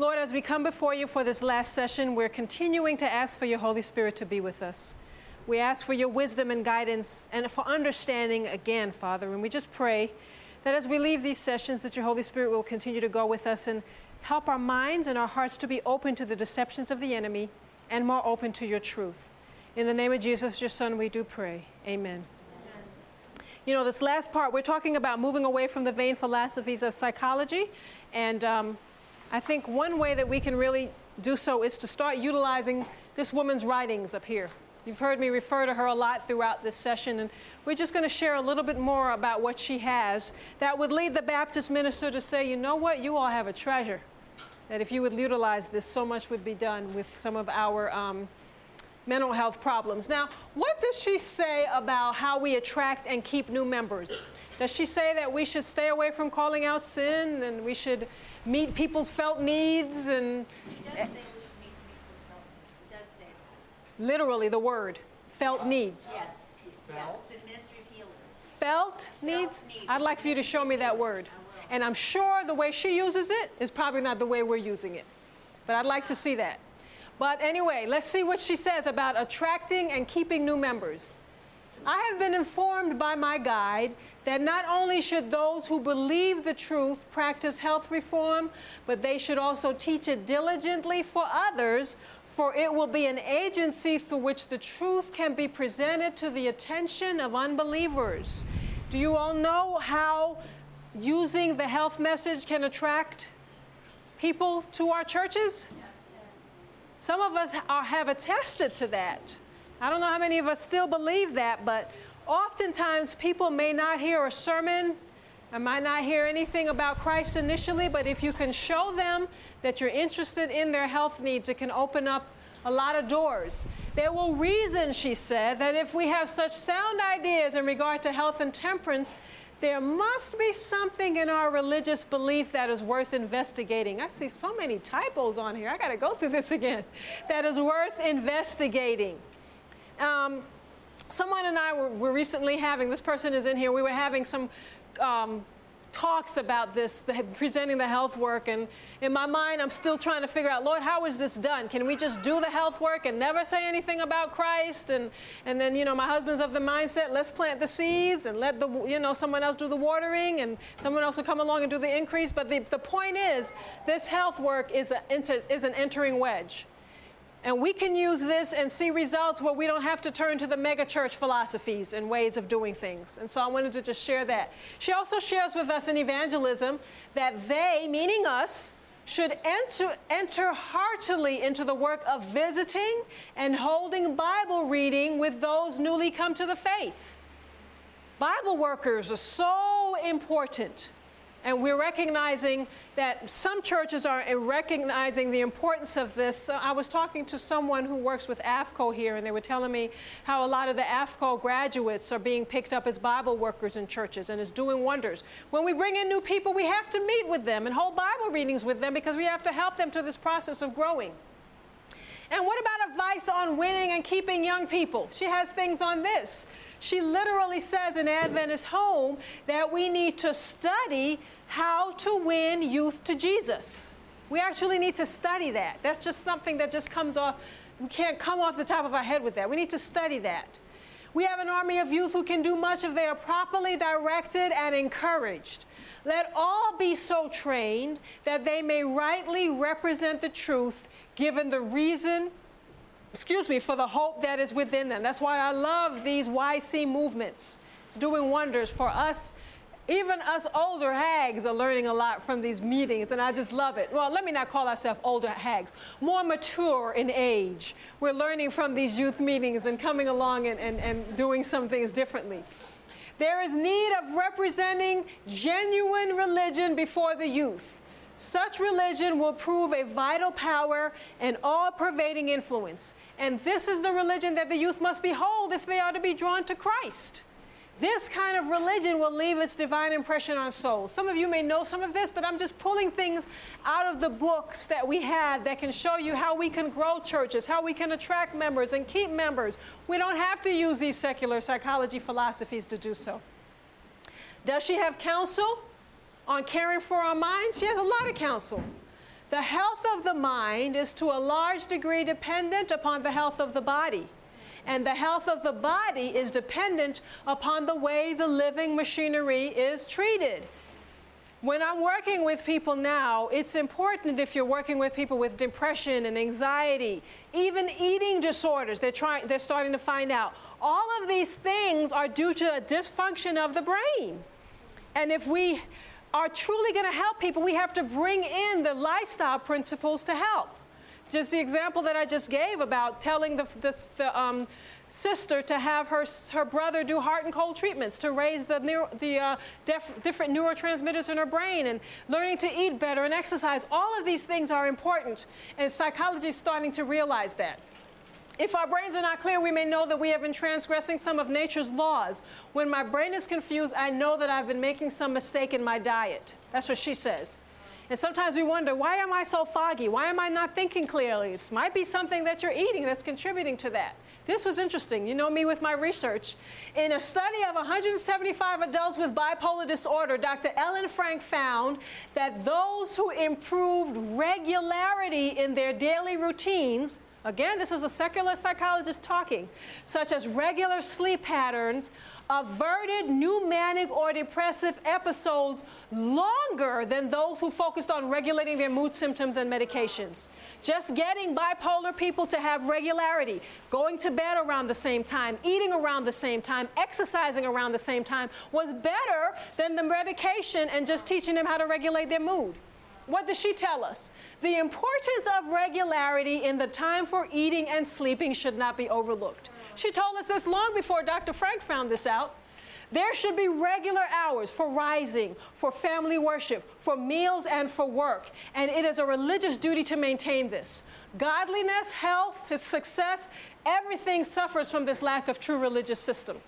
Lord, as we come before you for this last session, we're continuing to ask for your Holy Spirit to be with us. We ask for your wisdom and guidance and for understanding again, Father. And we just pray that as we leave these sessions, that your Holy Spirit will continue to go with us and help our minds and our hearts to be open to the deceptions of the enemy and more open to your truth. In the name of Jesus, your Son, we do pray. Amen. You know, this last part, we're talking about moving away from the vain philosophies of psychology. And um, I think one way that we can really do so is to start utilizing this woman's writings up here. You've heard me refer to her a lot throughout this session, and we're just going to share a little bit more about what she has that would lead the Baptist minister to say, you know what, you all have a treasure. That if you would utilize this, so much would be done with some of our um, mental health problems. Now, what does she say about how we attract and keep new members? Does she say that we should stay away from calling out sin and we should meet people's felt needs and literally the word felt needs. Yes. Yes. It's the ministry of healing. Felt needs? I'd like for you to show me that word. And I'm sure the way she uses it is probably not the way we're using it. But I'd like to see that. But anyway, let's see what she says about attracting and keeping new members. I have been informed by my guide that not only should those who believe the truth practice health reform, but they should also teach it diligently for others, for it will be an agency through which the truth can be presented to the attention of unbelievers. Do you all know how using the health message can attract people to our churches? Some of us are, have attested to that. I don't know how many of us still believe that, but oftentimes people may not hear a sermon I might not hear anything about Christ initially, but if you can show them that you're interested in their health needs, it can open up a lot of doors. There will reason, she said, that if we have such sound ideas in regard to health and temperance, there must be something in our religious belief that is worth investigating. I see so many typos on here. I got to go through this again. That is worth investigating. Um, someone and I were, were, recently having, this person is in here, we were having some um, talks about this, the, presenting the health work, and in my mind, I'm still trying to figure out, Lord, how is this done? Can we just do the health work and never say anything about Christ? And, and then, you know, my husband's of the mindset, let's plant the seeds and let the, you know, someone else do the watering and someone else will come along and do the increase. But the, the point is, this health work is, a, is an entering wedge. And we can use this and see results where we don't have to turn to the megachurch philosophies and ways of doing things. And so I wanted to just share that. She also shares with us in evangelism that they, meaning us, should enter, enter heartily into the work of visiting and holding Bible reading with those newly come to the faith. Bible workers are so important. And we're recognizing that some churches are recognizing the importance of this. So I was talking to someone who works with AFCOE here, and they were telling me how a lot of the AFCOE graduates are being picked up as Bible workers in churches and is doing wonders. When we bring in new people, we have to meet with them and hold Bible readings with them because we have to help them through this process of growing. And what about advice on winning and keeping young people? She has things on this. She literally says in Adventist Home that we need to study how to win youth to Jesus. We actually need to study that. That's just something that just comes off, we can't come off the top of our head with that. We need to study that. We have an army of youth who can do much if they are properly directed and encouraged. Let all be so trained that they may rightly represent the truth given the reason excuse me, for the hope that is within them. That's why I love these YC movements. It's doing wonders for us. Even us older hags are learning a lot from these meetings, and I just love it. Well, let me not call ourselves older hags, more mature in age. We're learning from these youth meetings and coming along and, and, and doing some things differently. There is need of representing genuine religion before the youth. Such religion will prove a vital power and all pervading influence. And this is the religion that the youth must behold if they are to be drawn to Christ. This kind of religion will leave its divine impression on souls. Some of you may know some of this, but I'm just pulling things out of the books that we have that can show you how we can grow churches, how we can attract members and keep members. We don't have to use these secular psychology philosophies to do so. Does she have counsel? on caring for our minds, she has a lot of counsel. The health of the mind is to a large degree dependent upon the health of the body. And the health of the body is dependent upon the way the living machinery is treated. When I'm working with people now, it's important if you're working with people with depression and anxiety, even eating disorders, they're, trying, they're starting to find out. All of these things are due to a dysfunction of the brain. And if we are truly going to help people, we have to bring in the lifestyle principles to help. Just the example that I just gave about telling the, the, the um, sister to have her, her brother do heart and cold treatments to raise the, neuro, the uh, def, different neurotransmitters in her brain and learning to eat better and exercise. All of these things are important, and psychology is starting to realize that. If our brains are not clear, we may know that we have been transgressing some of nature's laws. When my brain is confused, I know that I've been making some mistake in my diet. That's what she says. And sometimes we wonder, why am I so foggy? Why am I not thinking clearly? It might be something that you're eating that's contributing to that. This was interesting. You know me with my research. In a study of 175 adults with bipolar disorder, Dr. Ellen Frank found that those who improved regularity in their daily routines Again, this is a secular psychologist talking, such as regular sleep patterns, averted new manic or depressive episodes longer than those who focused on regulating their mood symptoms and medications. Just getting bipolar people to have regularity, going to bed around the same time, eating around the same time, exercising around the same time was better than the medication and just teaching them how to regulate their mood. What does she tell us? The importance of regularity in the time for eating and sleeping should not be overlooked. She told us this long before Dr. Frank found this out. There should be regular hours for rising, for family worship, for meals, and for work. And it is a religious duty to maintain this. Godliness, health, his success, everything suffers from this lack of true religious system.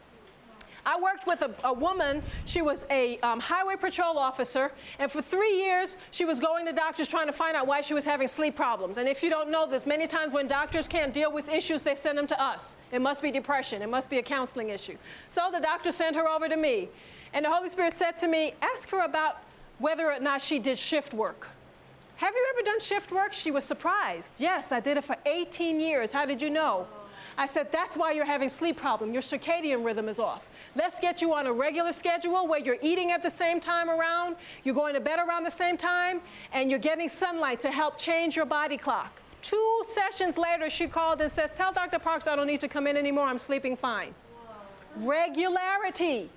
I worked with a, a woman, she was a um, highway patrol officer, and for three years she was going to doctors trying to find out why she was having sleep problems. And if you don't know this, many times when doctors can't deal with issues, they send them to us. It must be depression, it must be a counseling issue. So the doctor sent her over to me. And the Holy Spirit said to me, Ask her about whether or not she did shift work. Have you ever done shift work? She was surprised. Yes, I did it for 18 years. How did you know? I said, that's why you're having sleep problem. Your circadian rhythm is off. Let's get you on a regular schedule where you're eating at the same time around, you're going to bed around the same time, and you're getting sunlight to help change your body clock. Two sessions later, she called and says, Tell Dr. Parks I don't need to come in anymore. I'm sleeping fine. Whoa. Regularity.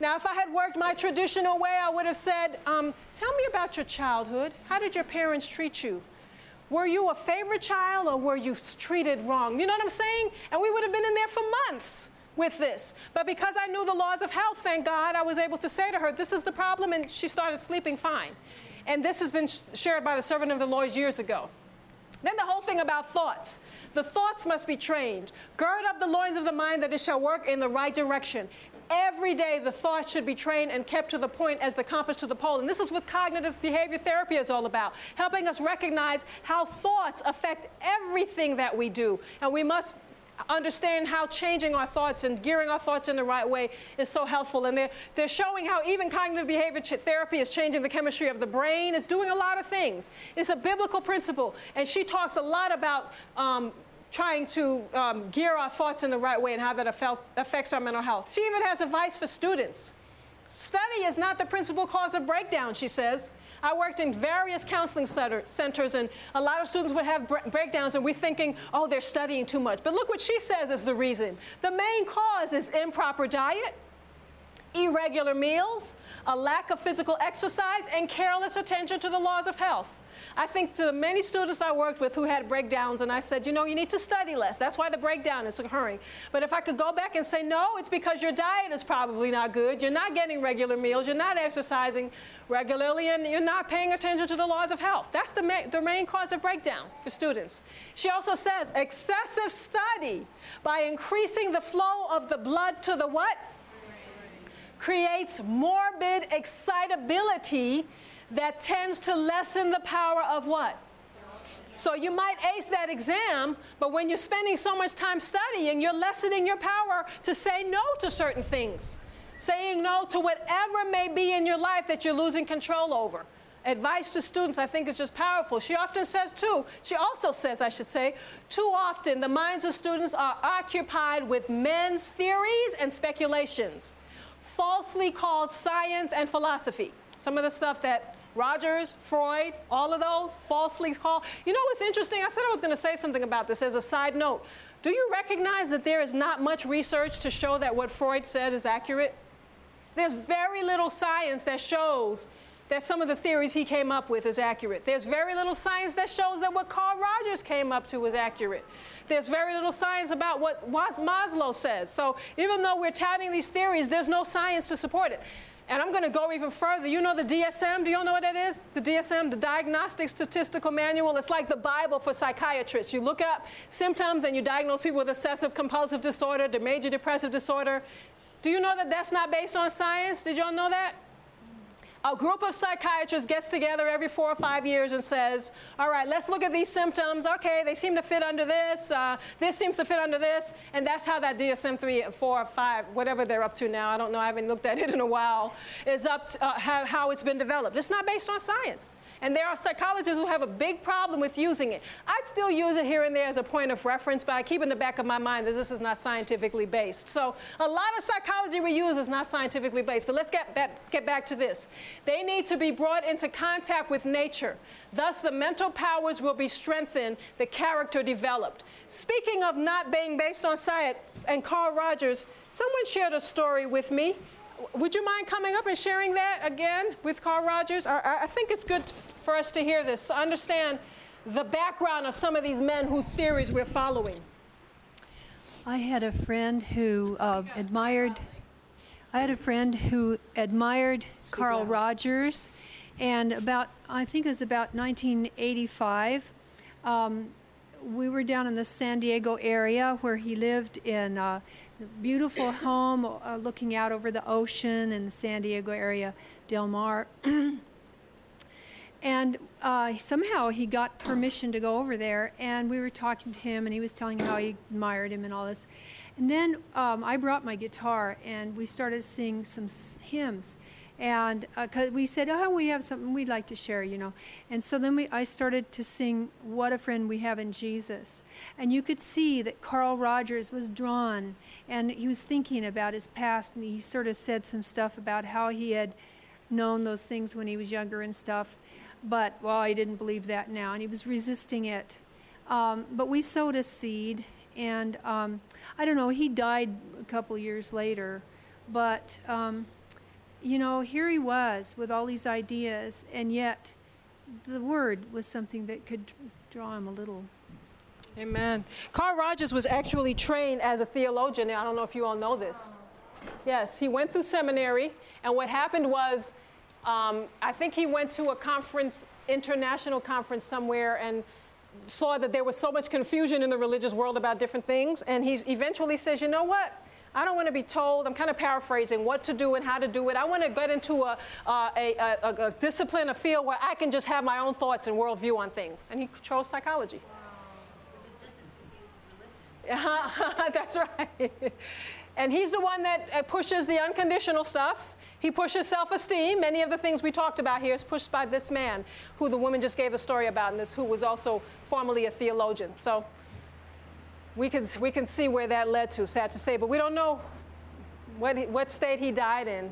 Now, if I had worked my traditional way, I would have said, um, Tell me about your childhood. How did your parents treat you? Were you a favorite child or were you treated wrong? You know what I'm saying? And we would have been in there for months with this. But because I knew the laws of health, thank God, I was able to say to her, This is the problem, and she started sleeping fine. And this has been sh- shared by the servant of the Lord years ago. Then the whole thing about thoughts. The thoughts must be trained. Gird up the loins of the mind that it shall work in the right direction. Every day, the thought should be trained and kept to the point as the compass to the pole. And this is what cognitive behavior therapy is all about helping us recognize how thoughts affect everything that we do. And we must understand how changing our thoughts and gearing our thoughts in the right way is so helpful. And they're, they're showing how even cognitive behavior therapy is changing the chemistry of the brain, it's doing a lot of things. It's a biblical principle. And she talks a lot about. Um, trying to um, gear our thoughts in the right way and how that affects our mental health. She even has advice for students. Study is not the principal cause of breakdown, she says. I worked in various counseling centers, and a lot of students would have breakdowns, and we're thinking, oh, they're studying too much. But look what she says is the reason. The main cause is improper diet, irregular meals, a lack of physical exercise, and careless attention to the laws of health. I think to the many students I worked with who had breakdowns, and I said, you know, you need to study less. That's why the breakdown is occurring. But if I could go back and say, no, it's because your diet is probably not good. You're not getting regular meals. You're not exercising regularly, and you're not paying attention to the laws of health. That's the, ma- the main cause of breakdown for students. She also says excessive study by increasing the flow of the blood to the what? Creates morbid excitability that tends to lessen the power of what? So you might ace that exam, but when you're spending so much time studying, you're lessening your power to say no to certain things. Saying no to whatever may be in your life that you're losing control over. advice to students, I think, is just powerful. She often says, too, she also says, I should say, too often the minds of students are occupied with men's theories and speculations, falsely called science and philosophy. Some of the stuff that Rogers, Freud, all of those falsely called. You know what's interesting? I said I was going to say something about this as a side note. Do you recognize that there is not much research to show that what Freud said is accurate? There's very little science that shows that some of the theories he came up with is accurate. There's very little science that shows that what Carl Rogers came up to was accurate. There's very little science about what Maslow says. So even though we're touting these theories, there's no science to support it. And I'm going to go even further. You know the DSM? Do you all know what that is? The DSM, the Diagnostic Statistical Manual. It's like the Bible for psychiatrists. You look up symptoms and you diagnose people with obsessive compulsive disorder, the major depressive disorder. Do you know that that's not based on science? Did y'all know that? A group of psychiatrists gets together every four or five years and says, all right, let's look at these symptoms. Okay, they seem to fit under this. Uh, this seems to fit under this. And that's how that DSM-3, 4, 5, whatever they're up to now, I don't know, I haven't looked at it in a while, is up to, uh, how, how it's been developed. It's not based on science. And there are psychologists who have a big problem with using it. I still use it here and there as a point of reference, but I keep in the back of my mind that this is not scientifically based. So a lot of psychology we use is not scientifically based. But let's get, get back to this. They need to be brought into contact with nature. Thus, the mental powers will be strengthened, the character developed. Speaking of not being based on science, and Carl Rogers, someone shared a story with me would you mind coming up and sharing that again with Carl Rogers? I, I think it's good for us to hear this, to understand the background of some of these men whose theories we're following. I had a friend who uh, admired. I had a friend who admired Speak Carl. Rogers, and about I think it was about 1985. Um, we were down in the San Diego area where he lived in a beautiful home uh, looking out over the ocean in the San Diego area, Del Mar. and uh, somehow he got permission to go over there, and we were talking to him, and he was telling how he admired him and all this. And then um, I brought my guitar, and we started singing some hymns and because uh, we said, oh, we have something we'd like to share, you know. And so then we, I started to sing "What a Friend We Have in Jesus," and you could see that Carl Rogers was drawn, and he was thinking about his past, and he sort of said some stuff about how he had known those things when he was younger and stuff. But well, I didn't believe that now, and he was resisting it. Um, but we sowed a seed, and um, I don't know. He died a couple years later, but. Um, you know, here he was with all these ideas, and yet the word was something that could draw him a little. Amen. Carl Rogers was actually trained as a theologian. I don't know if you all know this. Yes, he went through seminary, and what happened was, um, I think he went to a conference, international conference somewhere, and saw that there was so much confusion in the religious world about different things, and he eventually says, you know what? I don't want to be told, I'm kind of paraphrasing, what to do and how to do it. I want to get into a, uh, a, a, a, discipline, a field where I can just have my own thoughts and worldview on things. And he chose psychology. Wow. That's right. and he's the one that uh, pushes the unconditional stuff. He pushes self esteem. Many of the things we talked about here is pushed by this man, who the woman just gave the story about, and this who was also formerly a theologian. So we can, we can see where that led to, sad to say, but we don't know what, what state he died in.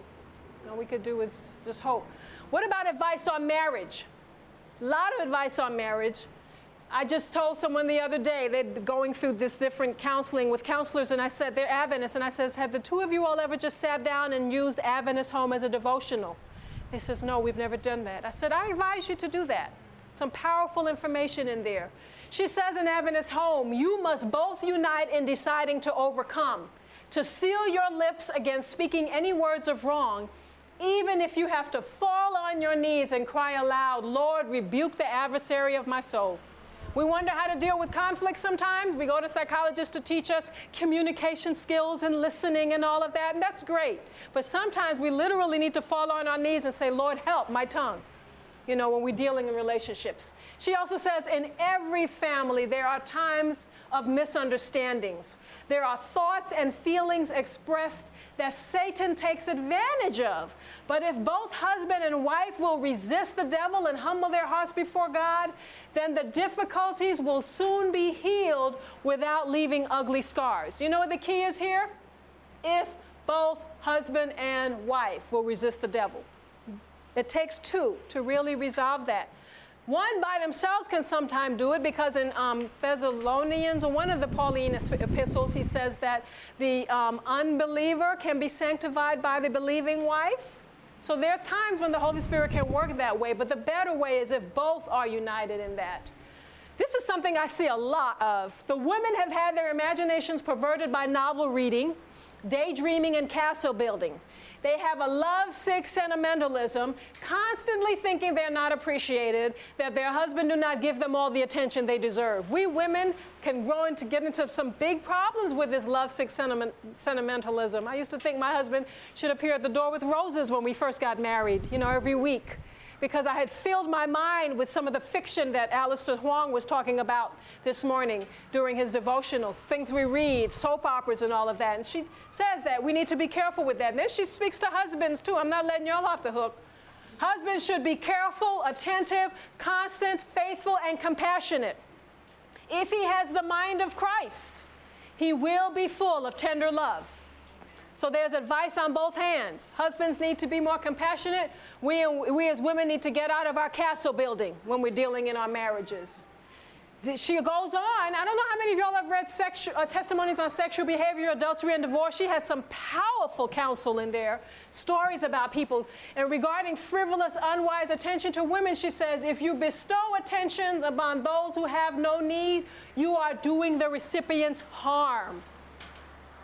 All we could do is just hope. What about advice on marriage? A lot of advice on marriage. I just told someone the other day, they're going through this different counseling with counselors, and I said, they're Adventists, and I says, have the two of you all ever just sat down and used Adventist Home as a devotional? They says, no, we've never done that. I said, I advise you to do that. Some powerful information in there. She says in Adventist Home, you must both unite in deciding to overcome, to seal your lips against speaking any words of wrong, even if you have to fall on your knees and cry aloud, Lord, rebuke the adversary of my soul. We wonder how to deal with conflict sometimes. We go to psychologists to teach us communication skills and listening and all of that, and that's great. But sometimes we literally need to fall on our knees and say, Lord, help my tongue. you know, when we're dealing in relationships. She also says in every family there are times of misunderstandings. There are thoughts and feelings expressed that Satan takes advantage of. But if both husband and wife will resist the devil and humble their hearts before God, then the difficulties will soon be healed without leaving ugly scars. You know what the key is here? If both husband and wife will resist the devil. It takes two to really resolve that. One by themselves can sometimes do it because in um, Thessalonians, or one of the Pauline epistles, he says that the um, unbeliever can be sanctified by the believing wife. So there are times when the Holy Spirit can work that way, but the better way is if both are united in that. This is something I see a lot of. The women have had their imaginations perverted by novel reading, daydreaming, and castle building. They have a love sick sentimentalism, constantly thinking they're not appreciated, that their husband do not give them all the attention they deserve. We women can grow into get into some big problems with this love sick sentiment, sentimentalism. I used to think my husband should appear at the door with roses when we first got married, you know, every week because I had filled my mind with some of the fiction that Alistair Huang was talking about this morning during his devotional, things we read, soap operas, and all of that. And she says that we need to be careful with that. And then she speaks to husbands too. I'm not letting y'all off the hook. Husbands should be careful, attentive, constant, faithful, and compassionate. If he has the mind of Christ, he will be full of tender love. So there's advice on both hands. Husbands need to be more compassionate. We, we as women need to get out of our castle building when we're dealing in our marriages. She goes on. I don't know how many of y'all have read sexu- uh, testimonies on sexual behavior, adultery, and divorce. She has some powerful counsel in there, stories about people. And regarding frivolous, unwise attention to women, she says, if you bestow attentions upon those who have no need, you are doing the recipients harm.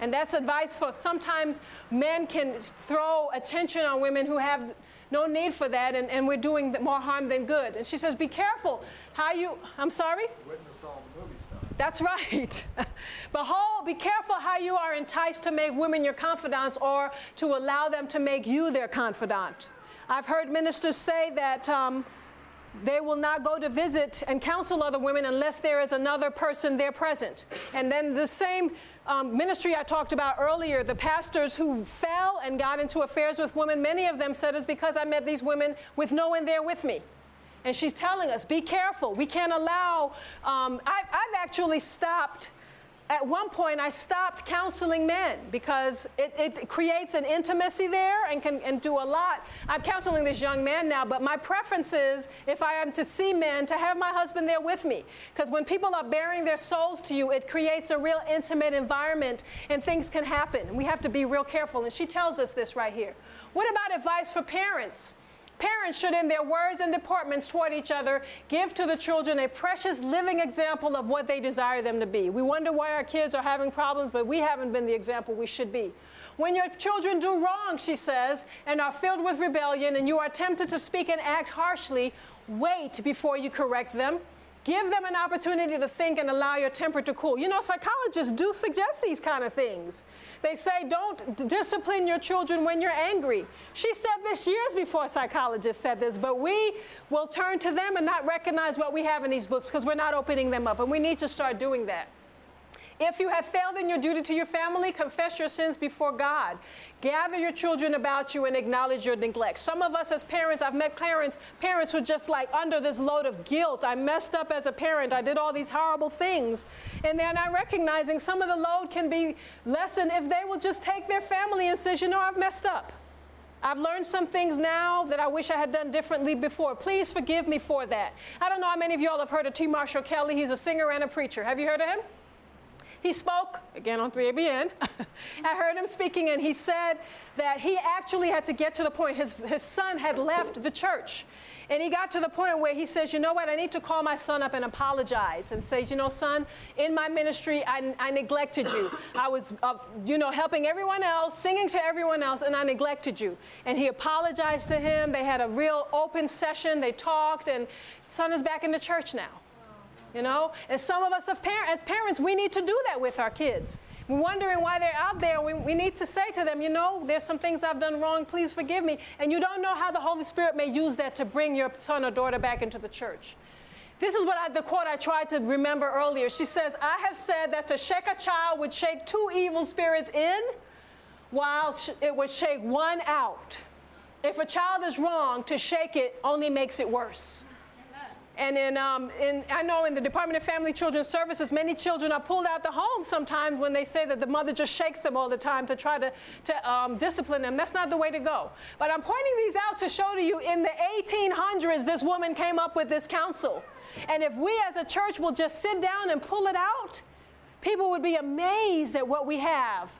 And that's advice for sometimes men can throw attention on women who have no need for that, and, and we're doing more harm than good. And she says, Be careful how you, I'm sorry? Witness all the movie stuff. That's right. Behold, be careful how you are enticed to make women your confidants or to allow them to make you their confidant. I've heard ministers say that. Um, they will not go to visit and counsel other women unless there is another person there present. And then the same um, ministry I talked about earlier, the pastors who fell and got into affairs with women, many of them said it's because I met these women with no one there with me. And she's telling us, be careful. We can't allow, um, I, I've actually stopped at one point I stopped counseling men because it, it, creates an intimacy there and can and do a lot. I'm counseling this young man now, but my preference is if I am to see men to have my husband there with me. Because when people are baring their souls to you, it creates a real intimate environment and things can happen. We have to be real careful. And she tells us this right here. What about advice for parents? Parents should, in their words and deportments toward each other, give to the children a precious living example of what they desire them to be. We wonder why our kids are having problems, but we haven't been the example we should be. When your children do wrong, she says, and are filled with rebellion, and you are tempted to speak and act harshly, wait before you correct them. Give them an opportunity to think and allow your temper to cool. You know, psychologists do suggest these kind of things. They say don't discipline your children when you're angry. She said this years before psychologists said this, but we will turn to them and not recognize what we have in these books because we're not opening them up, and we need to start doing that. If you have failed in your duty to your family, confess your sins before God. Gather your children about you and acknowledge your neglect. Some of us as parents, I've met parents, parents who are just like under this load of guilt. I messed up as a parent. I did all these horrible things. And they're not recognizing some of the load can be lessened if they will just take their family and say, you know, I've messed up. I've learned some things now that I wish I had done differently before. Please forgive me for that. I don't know how many of y'all have heard of T. Marshall Kelly. He's a singer and a preacher. Have you heard of him? He spoke, again on 3ABN. I heard him speaking, and he said that he actually had to get to the point, his, his son had left the church. And he got to the point where he says, You know what? I need to call my son up and apologize and says, You know, son, in my ministry, I, I neglected you. I was, uh, you know, helping everyone else, singing to everyone else, and I neglected you. And he apologized to him. They had a real open session. They talked, and son is back in the church now you know? And some of us as parents, we need to do that with our kids. We're wondering why they're out there. We, we need to say to them, you know, there's some things I've done wrong. Please forgive me. And you don't know how the Holy Spirit may use that to bring your son or daughter back into the church. This is what I, the quote I tried to remember earlier. She says, I have said that to shake a child would shake two evil spirits in, while it would shake one out. If a child is wrong, to shake it only makes it worse. And in, um, in, I know in the Department of Family Children Services, many children are pulled out the home sometimes when they say that the mother just shakes them all the time to try to, to um, discipline them. That's not the way to go. But I'm pointing these out to show to you in the 1800s, this woman came up with this counsel. And if we as a church will just sit down and pull it out, people would be amazed at what we have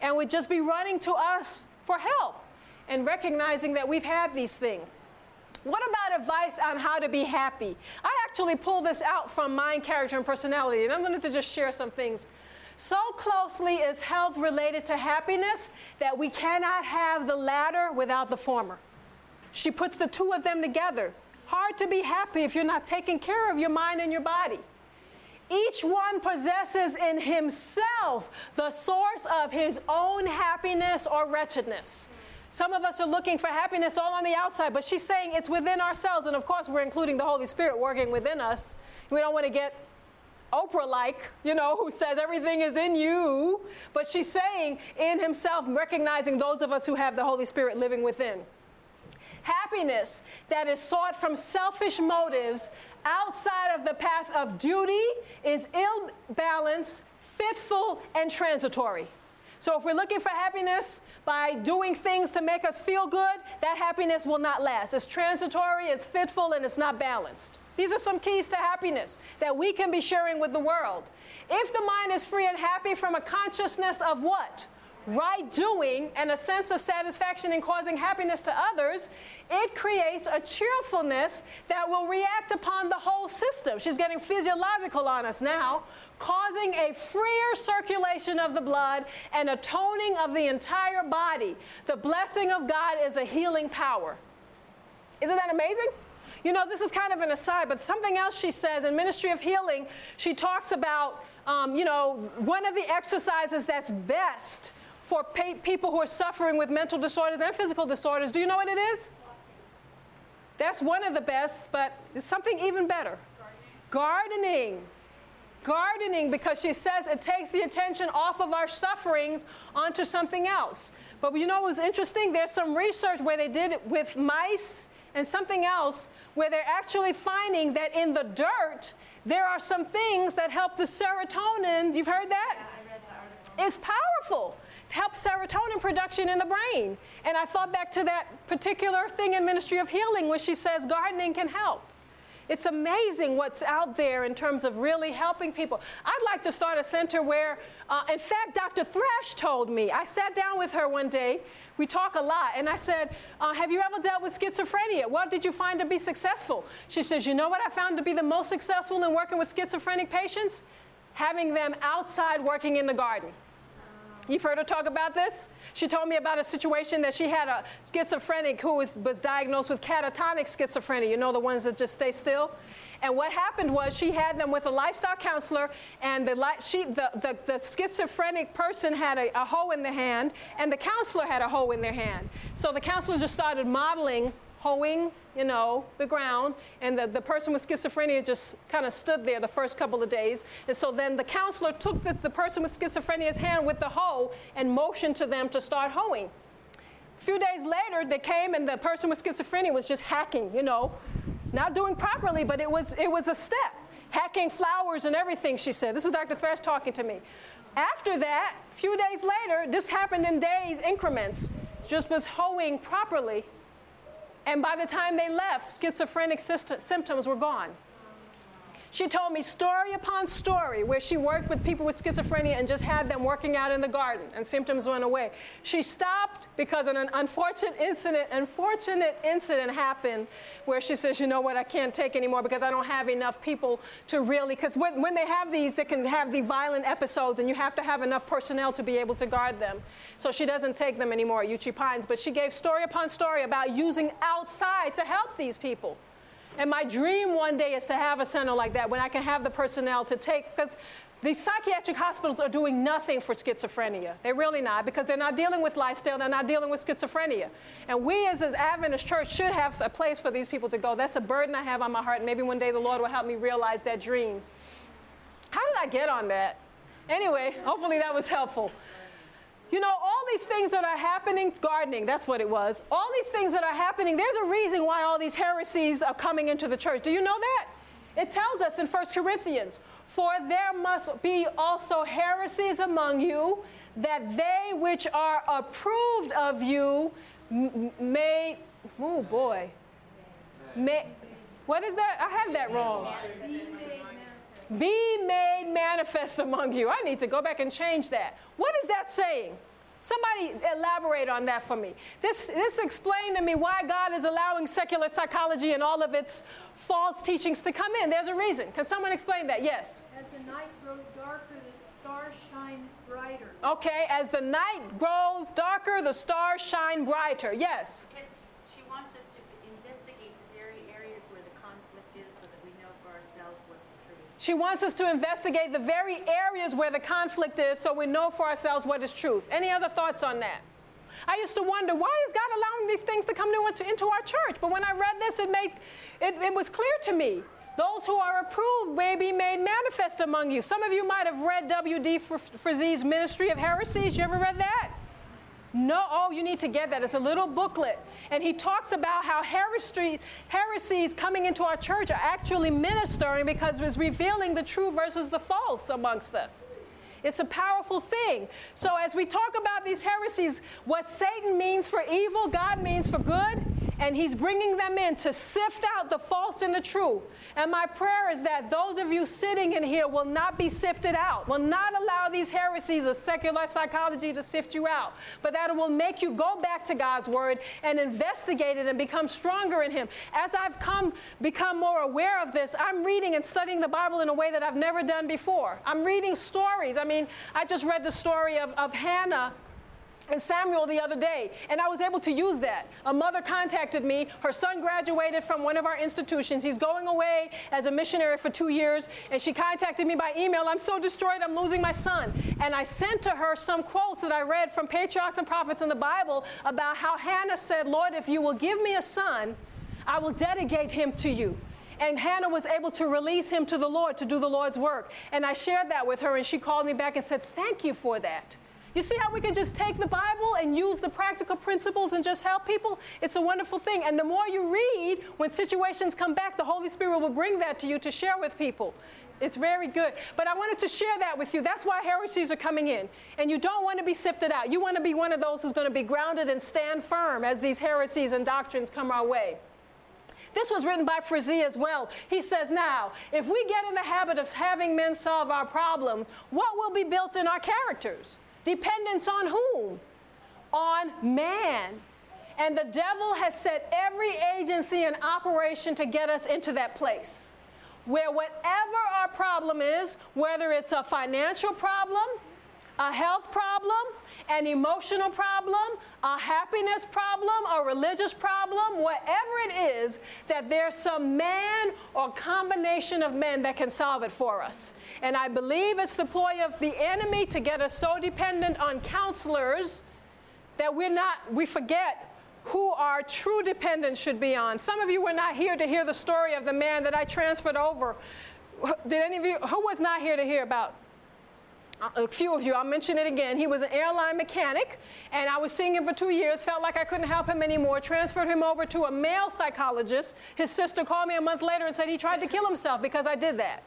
and would just be running to us for help and recognizing that we've had these things. What about advice on how to be happy? I actually pulled this out from Mind, Character, and Personality, and I'm going to just share some things. So closely is health related to happiness that we cannot have the latter without the former. She puts the two of them together. Hard to be happy if you're not taking care of your mind and your body. Each one possesses in himself the source of his own happiness or wretchedness. Some of us are looking for happiness all on the outside, but she's saying it's within ourselves. And of course, we're including the Holy Spirit working within us. We don't want to get Oprah like, you know, who says everything is in you. But she's saying in himself, recognizing those of us who have the Holy Spirit living within. Happiness that is sought from selfish motives outside of the path of duty is ill balanced, fitful, and transitory. So if we're looking for happiness by doing things to make us feel good, that happiness will not last. It's transitory, it's fitful, and it's not balanced. These are some keys to happiness that we can be sharing with the world. If the mind is free and happy from a consciousness of what? Right doing and a sense of satisfaction in causing happiness to others, it creates a cheerfulness that will react upon the whole system. She's getting physiological on us now, causing a freer circulation of the blood and a toning of the entire body. The blessing of God is a healing power. Isn't that amazing? You know, this is kind of an aside, but something else she says in Ministry of Healing, she talks about, um, you know, one of the exercises that's best for people who are suffering with mental disorders and physical disorders. Do you know what it is? That's one of the best, but something even better. Gardening. Gardening, because she says it takes the attention off of our sufferings onto something else. But you know what's interesting? There's some research where they did it with mice and something else where they're actually finding that in the dirt, there are some things that help the serotonin. You've heard that? Yeah, I read that article. It's powerful helps serotonin production in the brain. And I thought back to that particular thing in Ministry of Healing where she says gardening can help. It's amazing what's out there in terms of really helping people. I'd like to start a center where, uh, in fact, Dr. Thrash told me. I sat down with her one day. We talk a lot. And I said, uh, Have you ever dealt with schizophrenia? What did you find to be successful? She says, You know what I found to be the most successful in working with schizophrenic patients? Having them outside working in the garden. You've heard her talk about this? She told me about a situation that she had a schizophrenic who was, was diagnosed with catatonic schizophrenia, you know, the ones that just stay still. And what happened was she had them with a lifestyle counselor, and the, she, the, the, the schizophrenic person had a, a hoe in the hand, and the counselor had a hoe in their hand. So the counselor just started modeling hoeing, you know, the ground, and the, the person with schizophrenia just kind of stood there the first couple of days. And so then the counselor took the, the person with schizophrenia's hand with the hoe and motioned to them to start hoeing. A few days later, they came and the person with schizophrenia was just hacking, you know, not doing properly, but it was, it was a step. Hacking flowers and everything, she said. This is Dr. Thrash talking to me. After that, a few days later, this happened in days increments, just was hoeing properly and by the time they left, schizophrenic symptoms were gone. She told me story upon story where she worked with people with schizophrenia and just had them working out in the garden and symptoms went away. She stopped because an unfortunate incident, unfortunate incident happened where she says, you know what, I can't take anymore because I don't have enough people to really, because when, when they have these, they can have the violent episodes and you have to have enough personnel to be able to guard them. So she doesn't take them anymore at Uchee Pines, but she gave story upon story about using outside to help these people. And my dream one day is to have a center like that when I can have the personnel to take, because the psychiatric hospitals are doing nothing for schizophrenia. They're really not because they're not dealing with lifestyle, they're not dealing with schizophrenia. And we as an Adventist church should have a place for these people to go. That's a burden I have on my heart. And maybe one day the Lord will help me realize that dream. How did I get on that? Anyway, hopefully that was helpful. You know, all these things that are happening, gardening, that's what it was. All these things that are happening, there's a reason why all these heresies are coming into the church. Do you know that? It tells us in 1 Corinthians, for there must be also heresies among you, that they which are approved of you may, oh boy, may, what is that? I have that wrong. Be made manifest among you. I need to go back and change that. What is that saying? Somebody elaborate on that for me. This, this explained to me why God is allowing secular psychology and all of its false teachings to come in. There's a reason. Can someone explain that? Yes. As the night grows darker, the stars shine brighter. Okay, as the night grows darker, the stars shine brighter. Yes she wants us to investigate the very areas where the conflict is so that we know for ourselves what's true. She wants us to investigate the very areas where the conflict is so we know for ourselves what is truth. Any other thoughts on that? I used to wonder why is God allowing these things to come into, our church? But when I read this, it made it, it was clear to me. Those who are approved may be made manifest among you. Some of you might have read W.D. Frazee's Ministry of Heresies. You ever read that? No, oh, you need to get that. It's a little booklet. And he talks about how heresies, heresies coming into our church are actually ministering because it's revealing the true versus the false amongst us. It's a powerful thing. So, as we talk about these heresies, what Satan means for evil, God means for good and He's bringing them in to sift out the false and the true. And my prayer is that those of you sitting in here will not be sifted out, will not allow these heresies of secular psychology to sift you out, but that it will make you go back to God's Word and investigate it and become stronger in Him. As I've come, become more aware of this, I'm reading and studying the Bible in a way that I've never done before. I'm reading stories. I mean, I just read the story of, of Hannah and Samuel the other day, and I was able to use that. A mother contacted me. Her son graduated from one of our institutions. He's going away as a missionary for two years, and she contacted me by email. I'm so destroyed, I'm losing my son. And I sent to her some quotes that I read from patriarchs and prophets in the Bible about how Hannah said, Lord, if you will give me a son, I will dedicate him to you. And Hannah was able to release him to the Lord to do the Lord's work. And I shared that with her, and she called me back and said, Thank you for that. You see how we can just take the Bible and use the practical principles and just help people? It's a wonderful thing. And the more you read, when situations come back, the Holy Spirit will bring that to you to share with people. It's very good. But I wanted to share that with you. That's why heresies are coming in. And you don't want to be sifted out. You want to be one of those who's going to be grounded and stand firm as these heresies and doctrines come our way. This was written by Frazee as well. He says, Now, if we get in the habit of having men solve our problems, what will be built in our characters? Dependence on whom? On man. And the devil has set every agency in operation to get us into that place where whatever our problem is, whether it's a financial problem, a health problem, an emotional problem, a happiness problem, a religious problem, whatever it is, that there's some man or combination of men that can solve it for us. And I believe it's the ploy of the enemy to get us so dependent on counselors that we're not, we forget who our true dependence should be on. Some of you were not here to hear the story of the man that I transferred over. Did any of you, who was not here to hear about a few of you, I'll mention it again. He was an airline mechanic, and I was seeing him for two years, felt like I couldn't help him anymore, transferred him over to a male psychologist. His sister called me a month later and said he tried to kill himself because I did that.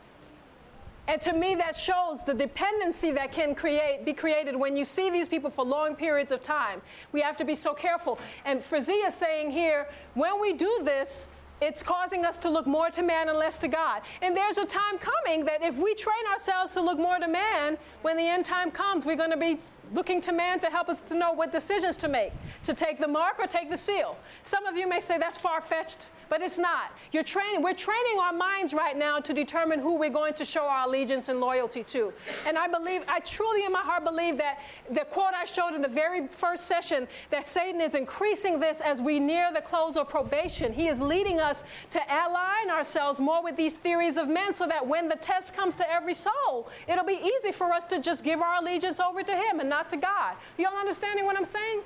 And to me, that shows the dependency that can create, be created when you see these people for long periods of time. We have to be so careful. And Frazee is saying here, when we do this, it's causing us to look more to man and less to God. And there's a time coming that if we train ourselves to look more to man, when the end time comes, we're going to be looking to man to help us to know what decisions to make to take the mark or take the seal. Some of you may say that's far fetched, but it's not. You're training, we're training our minds right now to determine who we're going to show our allegiance and loyalty to. And I believe, I truly in my heart believe that the quote I showed in the very first session that Satan is increasing this as we near the close of probation. He is leading us to align ourselves more with these theories of men so that when the test comes to every soul, it'll be easy for us to just give our allegiance over to him and not to God. Y'all understanding what I'm saying?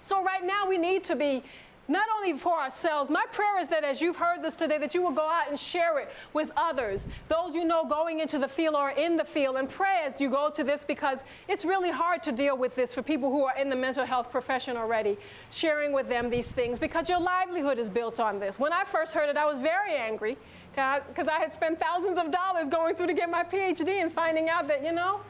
So right now we need to be not only for ourselves, my prayer is that as you've heard this today, that you will go out and share it with others, those you know going into the field or in the field, and pray as you go to this because it's really hard to deal with this for people who are in the mental health profession already, sharing with them these things because your livelihood is built on this. When I first heard it, I was very angry because I had spent thousands of dollars going through to get my PhD and finding out that, you know,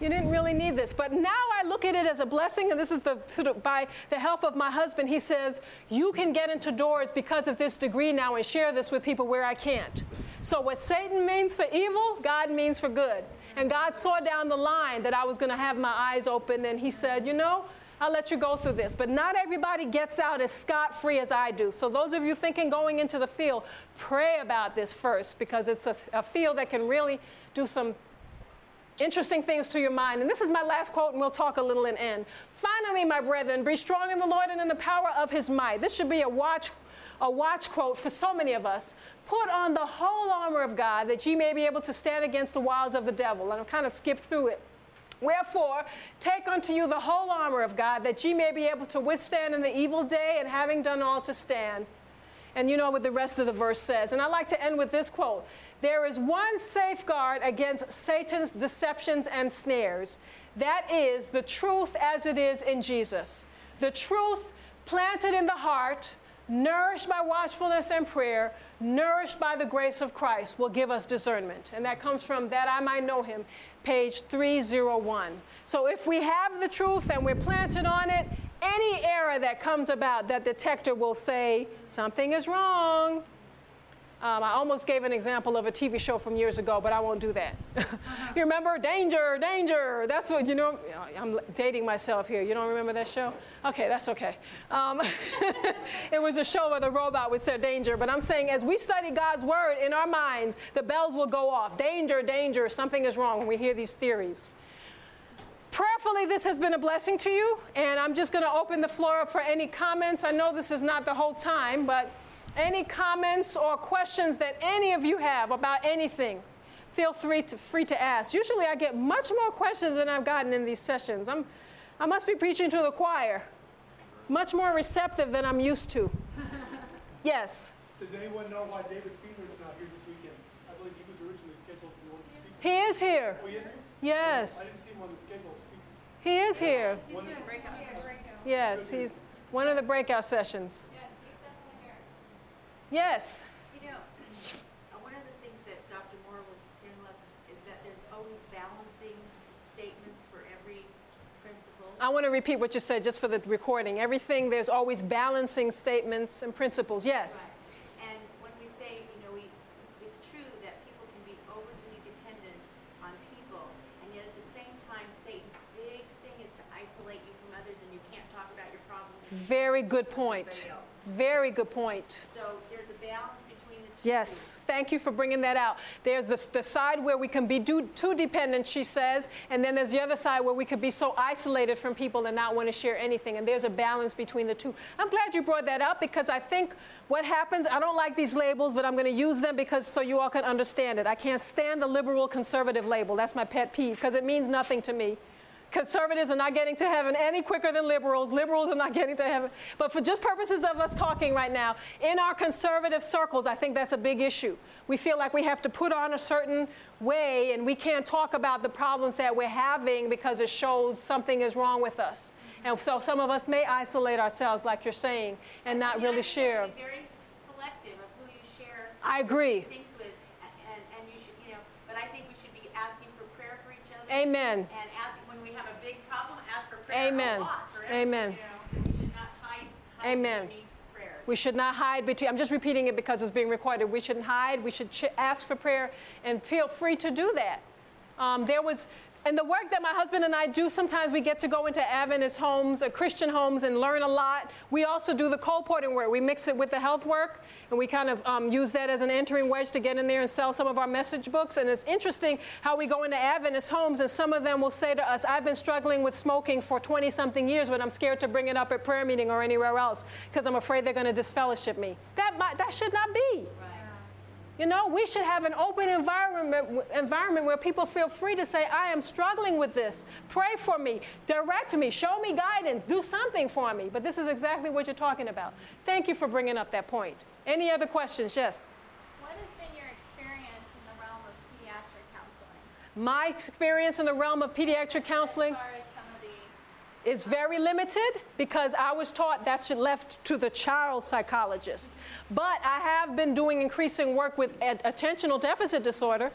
you didn't really need this. But now I look at it as a blessing, and this is the, by the help of my husband. He says, You can get into doors because of this degree now and share this with people where I can't. So, what Satan means for evil, God means for good. And God saw down the line that I was going to have my eyes open, and He said, You know, I'll let you go through this. But not everybody gets out as scot free as I do. So, those of you thinking going into the field, pray about this first because it's a, a field that can really do some interesting things to your mind. And this is my last quote, and we'll talk a little and end. Finally, my brethren, be strong in the Lord and in the power of his might. This should be a watch, a watch quote for so many of us. Put on the whole armor of God that ye may be able to stand against the wiles of the devil. And I've kind of skipped through it. Wherefore, take unto you the whole armor of God that ye may be able to withstand in the evil day, and having done all to stand. And you know what the rest of the verse says. And I like to end with this quote there is one safeguard against Satan's deceptions and snares. That is the truth as it is in Jesus. The truth planted in the heart, nourished by watchfulness and prayer, nourished by the grace of Christ, will give us discernment. And that comes from That I Might Know Him, page 301. So if we have the truth and we're planted on it, any error that comes about, that detector will say, something is wrong. Um, I almost gave an example of a TV show from years ago, but I won't do that. you remember? Danger, danger. That's what, you know, I'm dating myself here. You don't remember that show? Okay, that's okay. Um, it was a show where the robot would say danger, but I'm saying as we study God's word in our minds, the bells will go off. Danger, danger, something is wrong when we hear these theories. Prayerfully, this has been a blessing to you, and I'm just going to open the floor up for any comments. I know this is not the whole time, but any comments or questions that any of you have about anything, feel free to, free to ask. Usually I get much more questions than I've gotten in these sessions. I'm, I must be preaching to the choir. Much more receptive than I'm used to. yes? Does anyone know why David Fiedler is not here this weekend? I believe he was originally scheduled to speak. He is here. Oh, he is? Yes. I didn't see him on the schedule to speak. He is here. He's doing breakout sessions. Yes, he's one of the breakout sessions. Yes. You know, uh, one of the things that Dr. Moore was telling us is that there's always balancing statements for every principle. I want to repeat what you said just for the recording. Everything, there's always balancing statements and principles. Yes. Right. And when we say, you know, we, it's true that people can be overly dependent on people, and yet at the same time, Satan's big thing is to isolate you from others, and you can't talk about your problems. Very good point. Very good point. So there's a balance between the two. Yes, thank you for bringing that out. There's the, the side where we can be do, too dependent, she says, and then there's the other side where we could be so isolated from people and not want to share anything. And there's a balance between the two. I'm glad you brought that up because I think what happens, I don't like these labels, but I'm going to use them because so you all can understand it. I can't stand the liberal conservative label. That's my pet peeve because it means nothing to me. Conservatives are not getting to heaven any quicker than liberals. Liberals are not getting to heaven. But for just purposes of us talking right now, in our conservative circles, I think that's a big issue. We feel like we have to put on a certain way and we can't talk about the problems that we're having because it shows something is wrong with us. And so some of us may isolate ourselves, like you're saying, and not Yeah, really share. be Very selective of who you share. I agree. Things with, and, and you should, you know, but I think we should be asking for prayer for each other. Amen. And asking, when we have a big problem, ask for prayer Amen. lot Amen. you know. We should not hide, hide Amen. We should not hide between, I'm just repeating it because it's being recorded. We shouldn't hide. We should ch- ask for prayer and feel free to do that. Um, there was, And the work that my husband and I do, sometimes we get to go into Adventist homes or Christian homes and learn a lot. We also do the colporting work. We mix it with the health work, and we kind of um, use that as an entering wedge to get in there and sell some of our message books. And it's interesting how we go into Adventist homes, and some of them will say to us, I've been struggling with smoking for 20 something years, but I'm scared to bring it up at prayer meeting or anywhere else because I'm afraid they're going to disfellowship me. That, might, that should not be. You know, we should have an open environment, environment where people feel free to say, I am struggling with this. Pray for me, direct me, show me guidance, do something for me. But this is exactly what you're talking about. Thank you for bringing up that point. Any other questions? Yes. What has been your experience in the realm of pediatric counseling? My experience in the realm of pediatric counseling. As far as some of the It's very limited because I was taught that's left to the child psychologist. But I have been doing increasing work with attentional deficit disorder.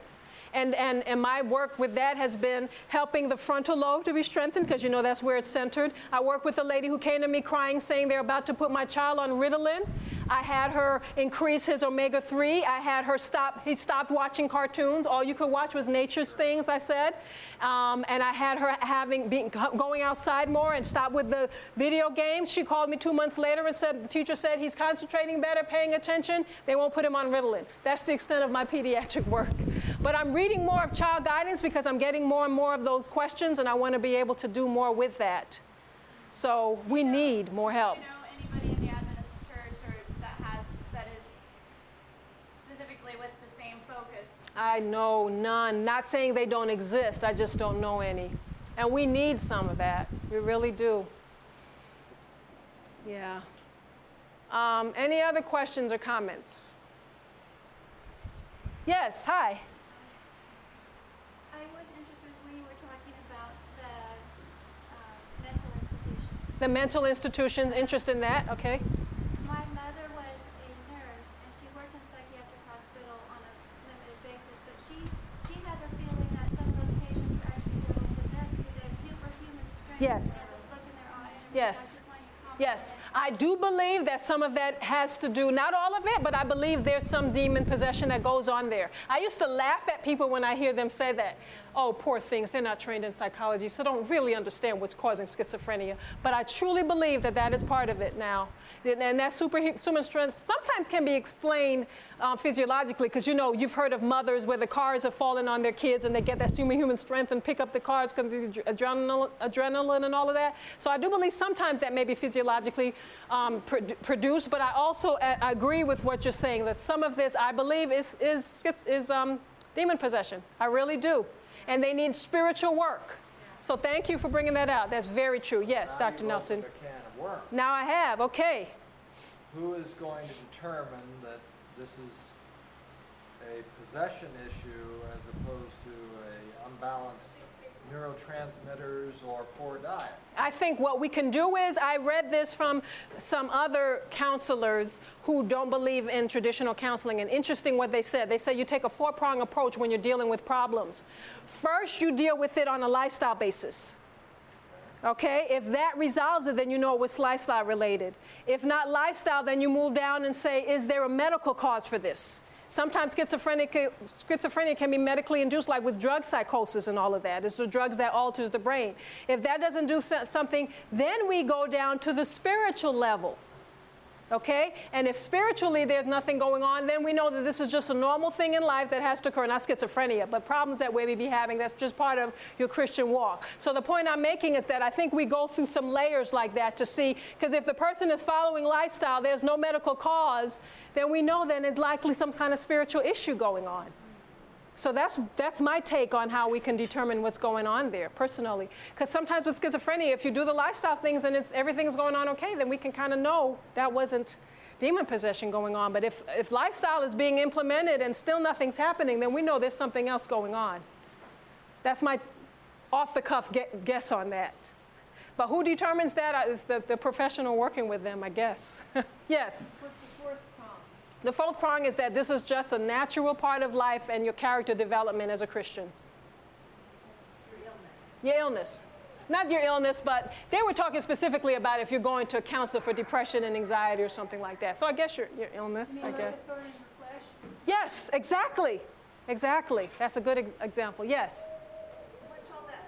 And, and, and my work with that has been helping the frontal lobe to be strengthened because you know that's where it's centered. I work with a lady who came to me crying saying they're about to put my child on Ritalin. I had her increase his omega 3. I had her stop, he stopped watching cartoons. All you could watch was nature's things, I said. Um, and I had her having, being, going outside more and stop with the video games. She called me two months later and said, the teacher said he's concentrating better, paying attention. They won't put him on Ritalin. That's the extent of my pediatric work. But I'm reading more of child guidance because I'm getting more and more of those questions and I want to be able to do more with that. So we need more help. Do you know anybody in the Adventist church or that has that is specifically with the same focus? I know none. Not saying they don't exist, I just don't know any. And we need some of that. We really do. Yeah. Um, any other questions or comments? Yes, hi. I was interested when you were talking about the uh, mental institutions. The mental institutions, interest in that, okay? My mother was a nurse and she worked in a psychiatric hospital on a limited basis, but she, she had the feeling that some of those patients were actually devil possessed because they had superhuman strength. Yes. That was look in their eyes. I Yes. just wanted you to comment Yes. I do believe that some of that has to do, not all of it, but I believe there's some demon possession that goes on there. I used to laugh at people when I hear them say that. Oh, poor things, they're not trained in psychology, so don't really understand what's causing schizophrenia. But I truly believe that that is part of it now. And that superhuman strength sometimes can be explained uh, physiologically, because you know, you've heard of mothers where the cars have fallen on their kids and they get that superhuman strength and pick up the cars because of the adrenaline, adrenaline and all of that. So I do believe sometimes that may be physiologically um, produ- produced, but I also uh, agree with what you're saying that some of this I believe is, is, is um, demon possession. I really do. And they need spiritual work. So thank you for bringing that out. That's very true. Yes, Now Dr. Nelson. opened a can of worms. Now I have. Okay. Who is going to determine that this is a possession issue as opposed to a unbalanced neurotransmitters or poor diet? I think what we can do is, I read this from some other counselors who don't believe in traditional counseling, and interesting what they said. They said you take a four prong approach when you're dealing with problems. First, you deal with it on a lifestyle basis. Okay, if that resolves it, then you know it was lifestyle related. If not lifestyle, then you move down and say, is there a medical cause for this? Sometimes schizophrenic, schizophrenia can be medically induced, like with drug psychosis and all of that. It's the drugs that alters the brain. If that doesn't do something, then we go down to the spiritual level. Okay? And if spiritually there's nothing going on, then we know that this is just a normal thing in life that has to occur. Not schizophrenia, but problems that we may be having. That's just part of your Christian walk. So the point I'm making is that I think we go through some layers like that to see, because if the person is following lifestyle, there's no medical cause, then we know then it's likely some kind of spiritual issue going on. So that's, that's my take on how we can determine what's going on there personally. Because sometimes with schizophrenia, if you do the lifestyle things and it's, everything's going on okay, then we can kind of know that wasn't demon possession going on. But if, if lifestyle is being implemented and still nothing's happening, then we know there's something else going on. That's my off the cuff guess on that. But who determines that? Is the, the professional working with them, I guess. yes? What's the fourth prong? The fourth prong is that this is just a natural part of life and your character development as a Christian. Your illness. Your illness. Not your illness, but they were talking specifically about if you're going to a counselor for depression and anxiety or something like that. So I guess your, your illness, You mean I guess. a thorn in flesh? Yes, exactly. Exactly. That's a good ex- example. Yes. What's all that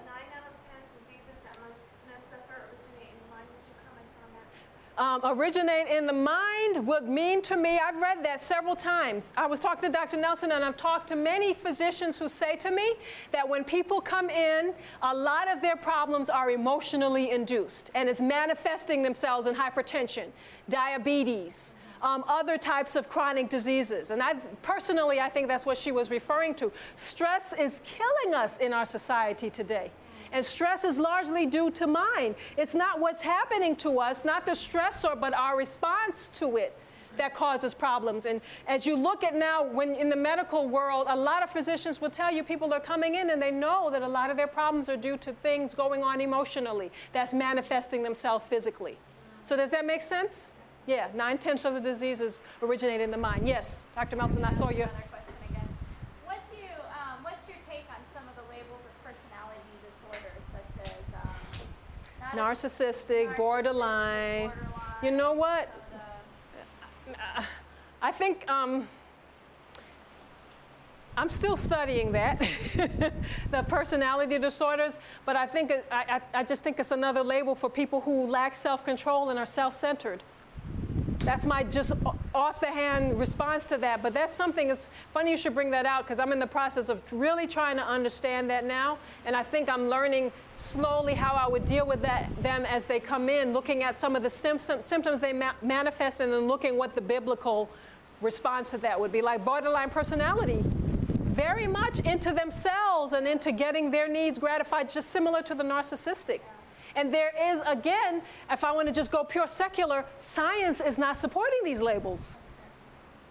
um, originate in the mind would mean to me, I've read that several times. I was talking to Dr. Nelson, and I've talked to many physicians who say to me that when people come in, a lot of their problems are emotionally induced, and it's manifesting themselves in hypertension, diabetes. Um, other types of chronic diseases. And I personally, I think that's what she was referring to. Stress is killing us in our society today. And stress is largely due to mind. It's not what's happening to us, not the stressor, but our response to it that causes problems. And as you look at now, when in the medical world, a lot of physicians will tell you people are coming in and they know that a lot of their problems are due to things going on emotionally that's manifesting themselves physically. So does that make sense? Yeah, nine tenths of the diseases originate in the mind. Yes, Dr. Melton, I saw you. Another question again. What do you, um, what's your take on some of the labels of personality disorders, such as um, not as- Narcissistic, narcissistic, borderline. You know what? I think um, I'm still studying that, the personality disorders, but I think I, I just think it's another label for people who lack self-control and are self-centered. That's my just off the hand response to that. But that's something, it's funny you should bring that out because I'm in the process of really trying to understand that now. And I think I'm learning slowly how I would deal with that, them as they come in, looking at some of the symptoms they ma- manifest and then looking what the biblical response to that would be. Like borderline personality, very much into themselves and into getting their needs gratified, just similar to the narcissistic. And there is, again, if I want to just go pure secular, science is not supporting these labels.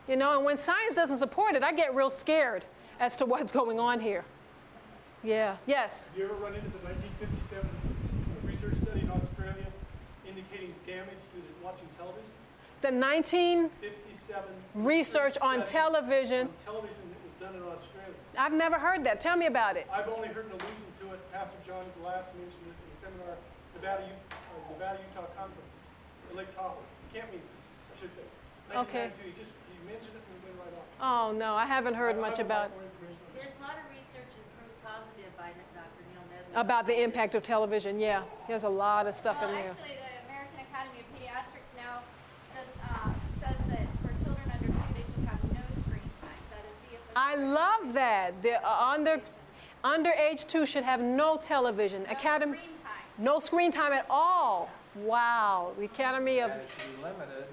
You know, and when science doesn't support it, I get real scared as to what's going on here. Yeah, yes. Have you ever run into the 1957 research study in Australia indicating damage due to watching television? The 19 57 research on television, On television that was done in Australia. I've never heard that. Tell me about it. I've only heard an allusion to it. Pastor John Glass mentioned it in a seminar, Nevada, uh, Nevada Utah Conference, in Lake Tahoe. Camp meeting, I should say. Okay. 1992. He just he mentioned it and we went right off. Oh, no, I haven't heard I much about, like more information on that. There's a lot of research and proof positive by Dr. Neil Nedley. about the impact of television. Yeah, there's a lot of stuff in there. actually, the American Academy of Pediatrics now does, um, says that for children under two, they should have no screen time. That is the official. I love that. The uh, under, under age two should have no television. no Academy, Screen time. No screen time at all. Wow, the Academy of And it should be limited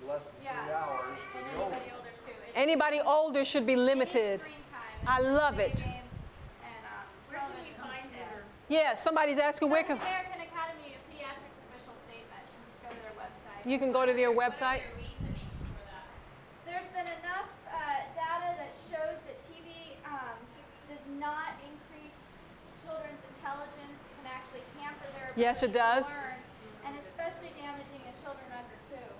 to less than Yeah. three hours for And the older. anybody older too. It should anybody be older should be limited. screen time. I love it. games and, um, Where can we television. find that? Yeah, somebody's asking where can, American Academy of Pediatrics official statement. You just go to their website. you can go to their website. your reasonings for that? There's been enough uh, data that shows that TV um, does not increase children's intelligence. It can actually hamper their ability Yes, it does. and especially damaging in children under two.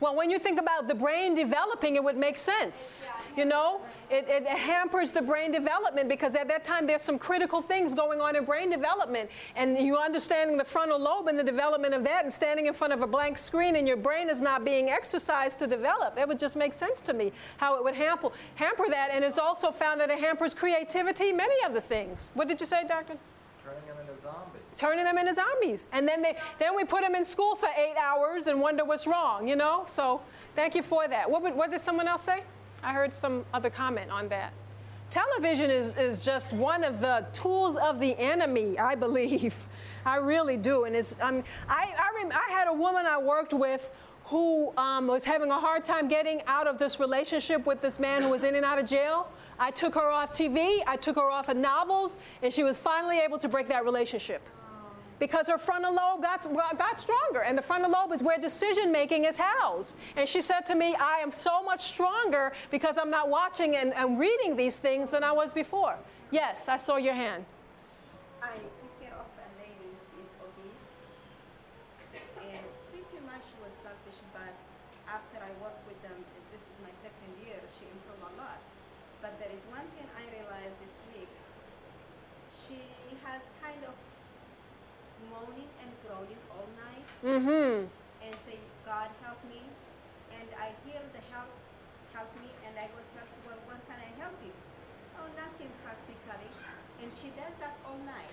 Well, when you think about the brain developing, it would make sense. You know, it, it hampers the brain development because at that time there's some critical things going on in brain development. And you understanding the frontal lobe and the development of that and standing in front of a blank screen and your brain is not being exercised to develop. It would just make sense to me how it would hamper, hamper that. And it's also found that it hampers creativity, many of the things. What did you say, doctor? Zombies. turning them into zombies. And then they then we put them in school for eight hours and wonder what's wrong, you know? So thank you for that. What, would- what did someone else say? I heard some other comment on that. Television is, is just one of the tools of the enemy, I believe. I really do. And it's, um, I, I, rem- I had a woman I worked with who um, was having a hard time getting out of this relationship with this man who was in and out of jail. I took her off TV, I took her off of novels, and she was finally able to break that relationship because her frontal lobe got, got stronger. And the frontal lobe is where decision making is housed. And she said to me, I am so much stronger because I'm not watching and, and reading these things than I was before. Yes, I saw your hand. I took care of a lady, she's obese. And pretty much she was selfish, but after I worked with them, this is my second year, she improved a lot. But there is one thing I realized this week. She has kind of moaning and groaning all night Mm-hmm. and say, God help me. And I hear the help, help me, and I go to her, well, what can I help you? Oh, nothing practically. And she does that all night.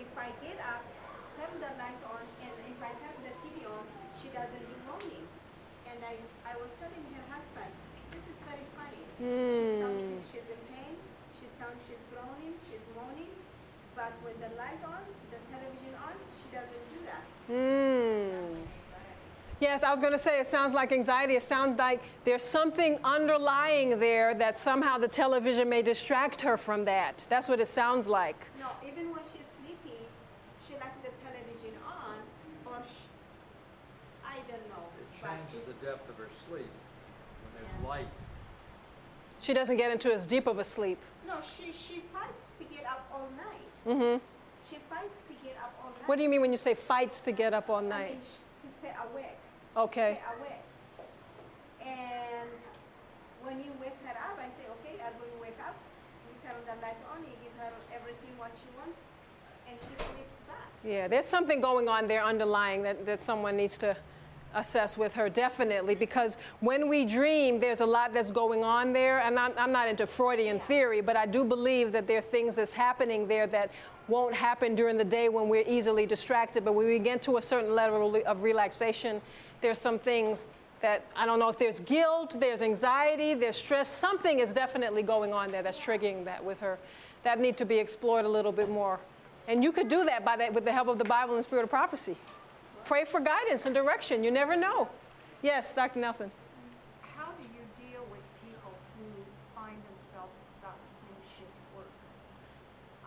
If I get up, turn the light on, and if I turn the TV on, she doesn't do moaning. And I was telling her husband, this is very funny. She sounds, she's in pain, she sounds, she's groaning, she's moaning, but when the light on, the television on, she doesn't do that. Hmm. Yes, I was going to say it sounds like anxiety. It sounds like there's something underlying there that somehow the television may distract her from that. That's what it sounds like. No, even when she's sleepy, she likes the television on, or sh I don't know. It changes the depth of her sleep when there's light. She doesn't get into as deep of a sleep. No, she, she fights to get up all night. hmm She fights to get up all night. What do you mean when you say fights to get up all I mean, night? to stay awake. Okay. Stay awake. And when you wake her up, I say, okay, I'm going to wake up. You turn the light on, you give her everything what she wants, and she sleeps back. Yeah, there's something going on there underlying that, that someone needs to assess with her, definitely, because when we dream, there's a lot that's going on there. And I'm, I'm not into Freudian theory, but I do believe that there are things that's happening there that won't happen during the day when we're easily distracted. But when we get to a certain level of relaxation, there's some things that I don't know if there's guilt, there's anxiety, there's stress. Something is definitely going on there that's triggering that with her. That need to be explored a little bit more. And you could do that by that with the help of the Bible and spirit of prophecy. Pray for guidance and direction. You never know. Yes, Dr. Nelson. How do you deal with people who find themselves stuck in shift work?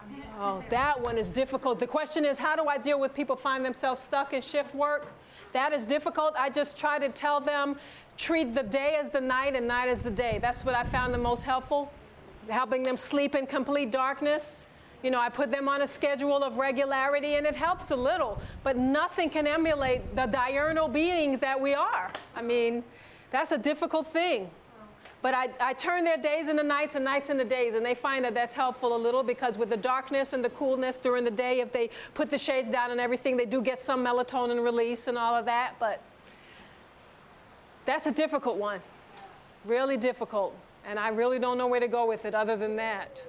I mean, Oh, that one is difficult. The question is, how do I deal with people find themselves stuck in shift work? That is difficult. I just try to tell them, treat the day as the night and night as the day. That's what I found the most helpful, helping them sleep in complete darkness. You know, I put them on a schedule of regularity and it helps a little, but nothing can emulate the diurnal beings that we are. I mean, that's a difficult thing. But I, I turn their days into nights and nights into days, and they find that that's helpful a little because with the darkness and the coolness during the day, if they put the shades down and everything, they do get some melatonin release and all of that. But that's a difficult one, really difficult. And I really don't know where to go with it other than that.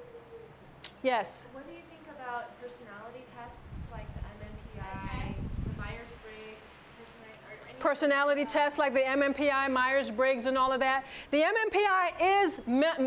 Yes. What do you think about personality tests like the MMPI, the Myers-Briggs, personality, tests like the MMPI, Myers Briggs, and all of that. The MMPI is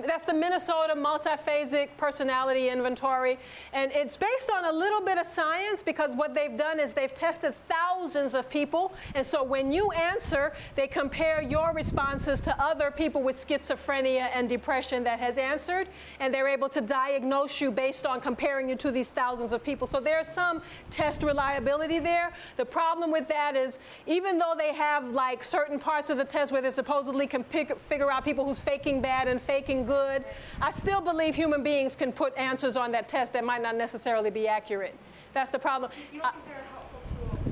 that's the Minnesota Multiphasic Personality Inventory, and it's based on a little bit of science because what they've done is they've tested thousands of people, and so when you answer, they compare your responses to other people with schizophrenia and depression that has answered, and they're able to diagnose you based on comparing you to these thousands of people. So there's some test reliability there. The problem with that is even though they have like certain parts of the test where they supposedly can pick, figure out people who's faking bad and faking good, I still believe human beings can put answers on that test that might not necessarily be accurate. That's the problem. You don't think they're helpful?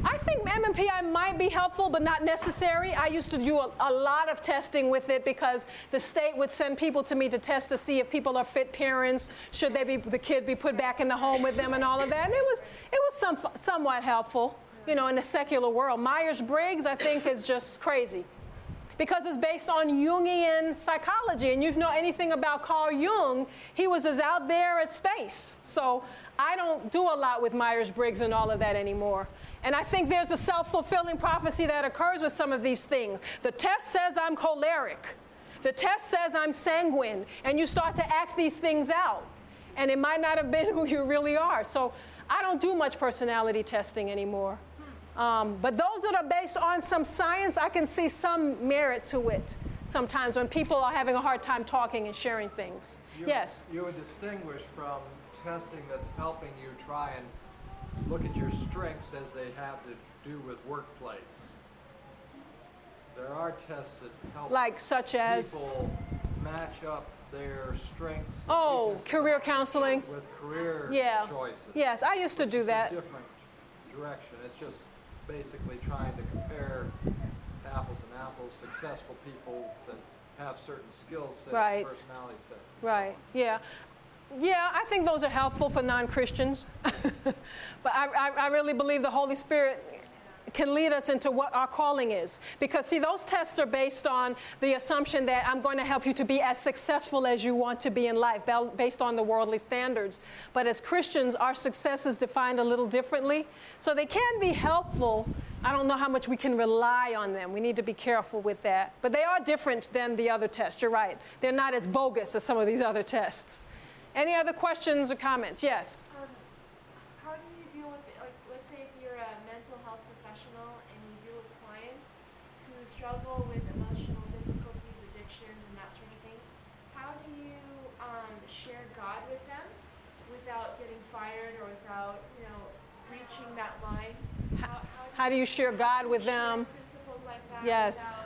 I think MMPI might be helpful, but not necessary. I used to do a, a, lot of testing with it because the state would send people to me to test to see if people are fit parents. Should they be the kid be put back in the home with them and all of that? And it was it was some, somewhat helpful, you know, in the secular world. Myers Briggs, I think, is just crazy because it's based on Jungian psychology. And you know anything about Carl Jung, he was as out there as space. So I don't do a lot with Myers Briggs and all of that anymore. And I think there's a self fulfilling prophecy that occurs with some of these things. The test says I'm choleric, the test says I'm sanguine, and you start to act these things out. And it might not have been who you really are. So I don't do much personality testing anymore. Um, but those that are based on some science, I can see some merit to it sometimes when people are having a hard time talking and sharing things. You, yes? You would distinguish from testing that's helping you try and look at your strengths as they have to do with workplace. There are tests that help Like such as? people match up their strengths Oh, career counseling? with career Yeah. choices. Yes, I used to do that. A different direction. It's just basically trying to compare apples and apples, successful people that have certain skill sets, Right. personality sets. so Right, on. yeah. Yeah, I think those are helpful for non Christians. but I, I, I really believe the Holy Spirit can lead us into what our calling is. Because, see, those tests are based on the assumption that I'm going to help you to be as successful as you want to be in life, based on the worldly standards. But as Christians, our success is defined a little differently. So they can be helpful. I don't know how much we can rely on them. We need to be careful with that. But they are different than the other tests. You're right. They're not as bogus as some of these other tests. Any other questions or comments? Yes. Um, how do you deal with, it? like, let's say if you're a mental health professional and you deal with clients who struggle with emotional difficulties, addictions, and that sort of thing, how do you um, share God with them without getting fired or without, you know, reaching that line? How, do you share God with them? Principles like that Yes. without,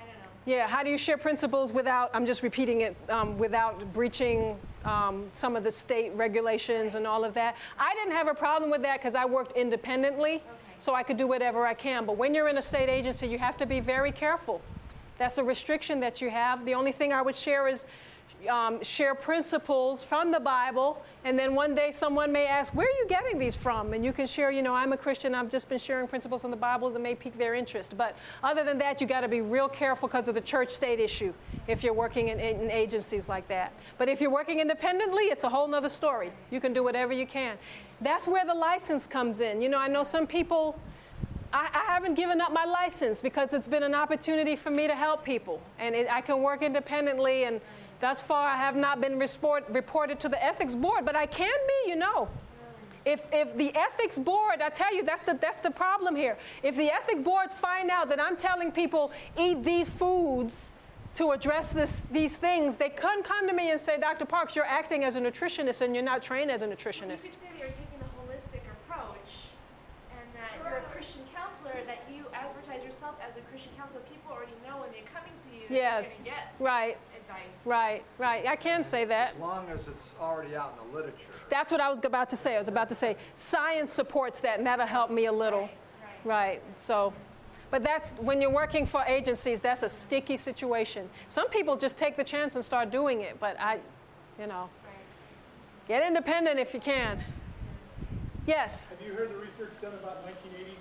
I don't know. Yeah, how do you share principles without, I'm just repeating it, um, without breaching um, some of the state regulations and all of that? I didn't have a problem with that because I worked independently, so I could do whatever I can. But when you're in a state agency, you have to be very careful. That's a restriction that you have. The only thing I would share is um, share principles from the Bible, and then one day someone may ask, Where are you getting these from? And you can share, you know, I'm a Christian, I've just been sharing principles in the Bible that may pique their interest. But other than that, you got to be real careful because of the church state issue if you're working in, in agencies like that. But if you're working independently, it's a whole other story. You can do whatever you can. That's where the license comes in. You know, I know some people. I, I haven't given up my license because it's been an opportunity for me to help people. And it, I can work independently, and thus far I have not been resport, reported to the ethics board, but I can be, you know. If, if the ethics board, I tell you, that's the, that's the problem here. If the ethics boards find out that I'm telling people eat these foods to address this, these things, they couldn't come to me and say, Dr. Parks, you're acting as a nutritionist and you're not trained as a You nutritionist. could say that you're taking a holistic approach and that you're a Christian counselor, that you advertise yourself as a Christian counselor. People already know when they're coming to you, Yes. they're going to get Right, advice. right, right. I can say that. As long as it's already out in the literature. That's what I was about to say. I was about to say science supports that, and that'll help me a little. Right. So, but that's when you're working for agencies. That's a sticky situation. Some people just take the chance and start doing it, but I, you know, get independent if you can. Yes. Have you heard the research done about 1980,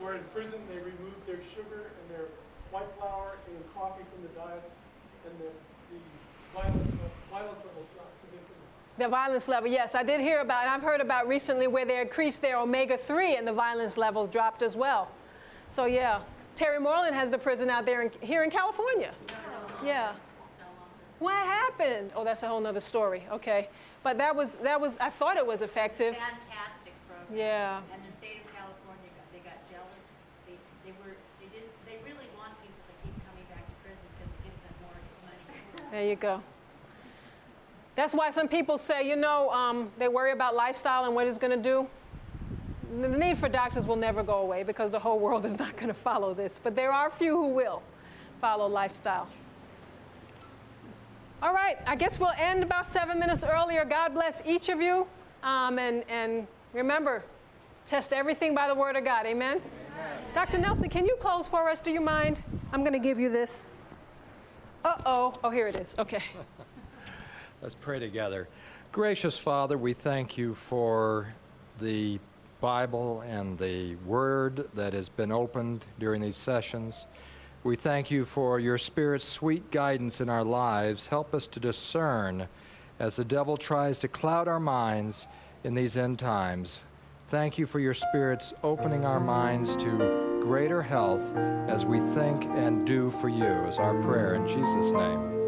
where in prison they removed their sugar and their white flour and coffee from the diets, and the, the violence, uh, violence levels dropped significantly? The violence level, yes, I did hear about, and I've heard about recently where they increased their omega 3 and the violence levels dropped as well. So, yeah. Terry Moreland has the prison out there in, here in California. Yeah. What happened? Oh, that's a whole nother story. Okay. But that was, that was, I thought it was effective. Fantastic program. Yeah. And the state of California, they got jealous. They, they were, they didn't, they really want people to keep coming back to prison because it gives them more money. There you go. That's why some people say, you know, um, they worry about lifestyle and what it's going to do. The need for doctors will never go away because the whole world is not going to follow this. But there are a few who will follow lifestyle. All right, I guess we'll end about seven minutes earlier. God bless each of you. Um, and, and remember, test everything by the Word of God. Amen? Dr. Nelson, can you close for us? Do you mind? I'm going to give you this. Uh oh. Oh, here it is. Okay. Let's pray together. Gracious Father, we thank you for the Bible and the Word that has been opened during these sessions. We thank you for your Spirit's sweet guidance in our lives. Help us to discern as the devil tries to cloud our minds in these end times. Thank you for your Spirit's opening our minds to greater health as we think and do for you, is our prayer. In Jesus' name,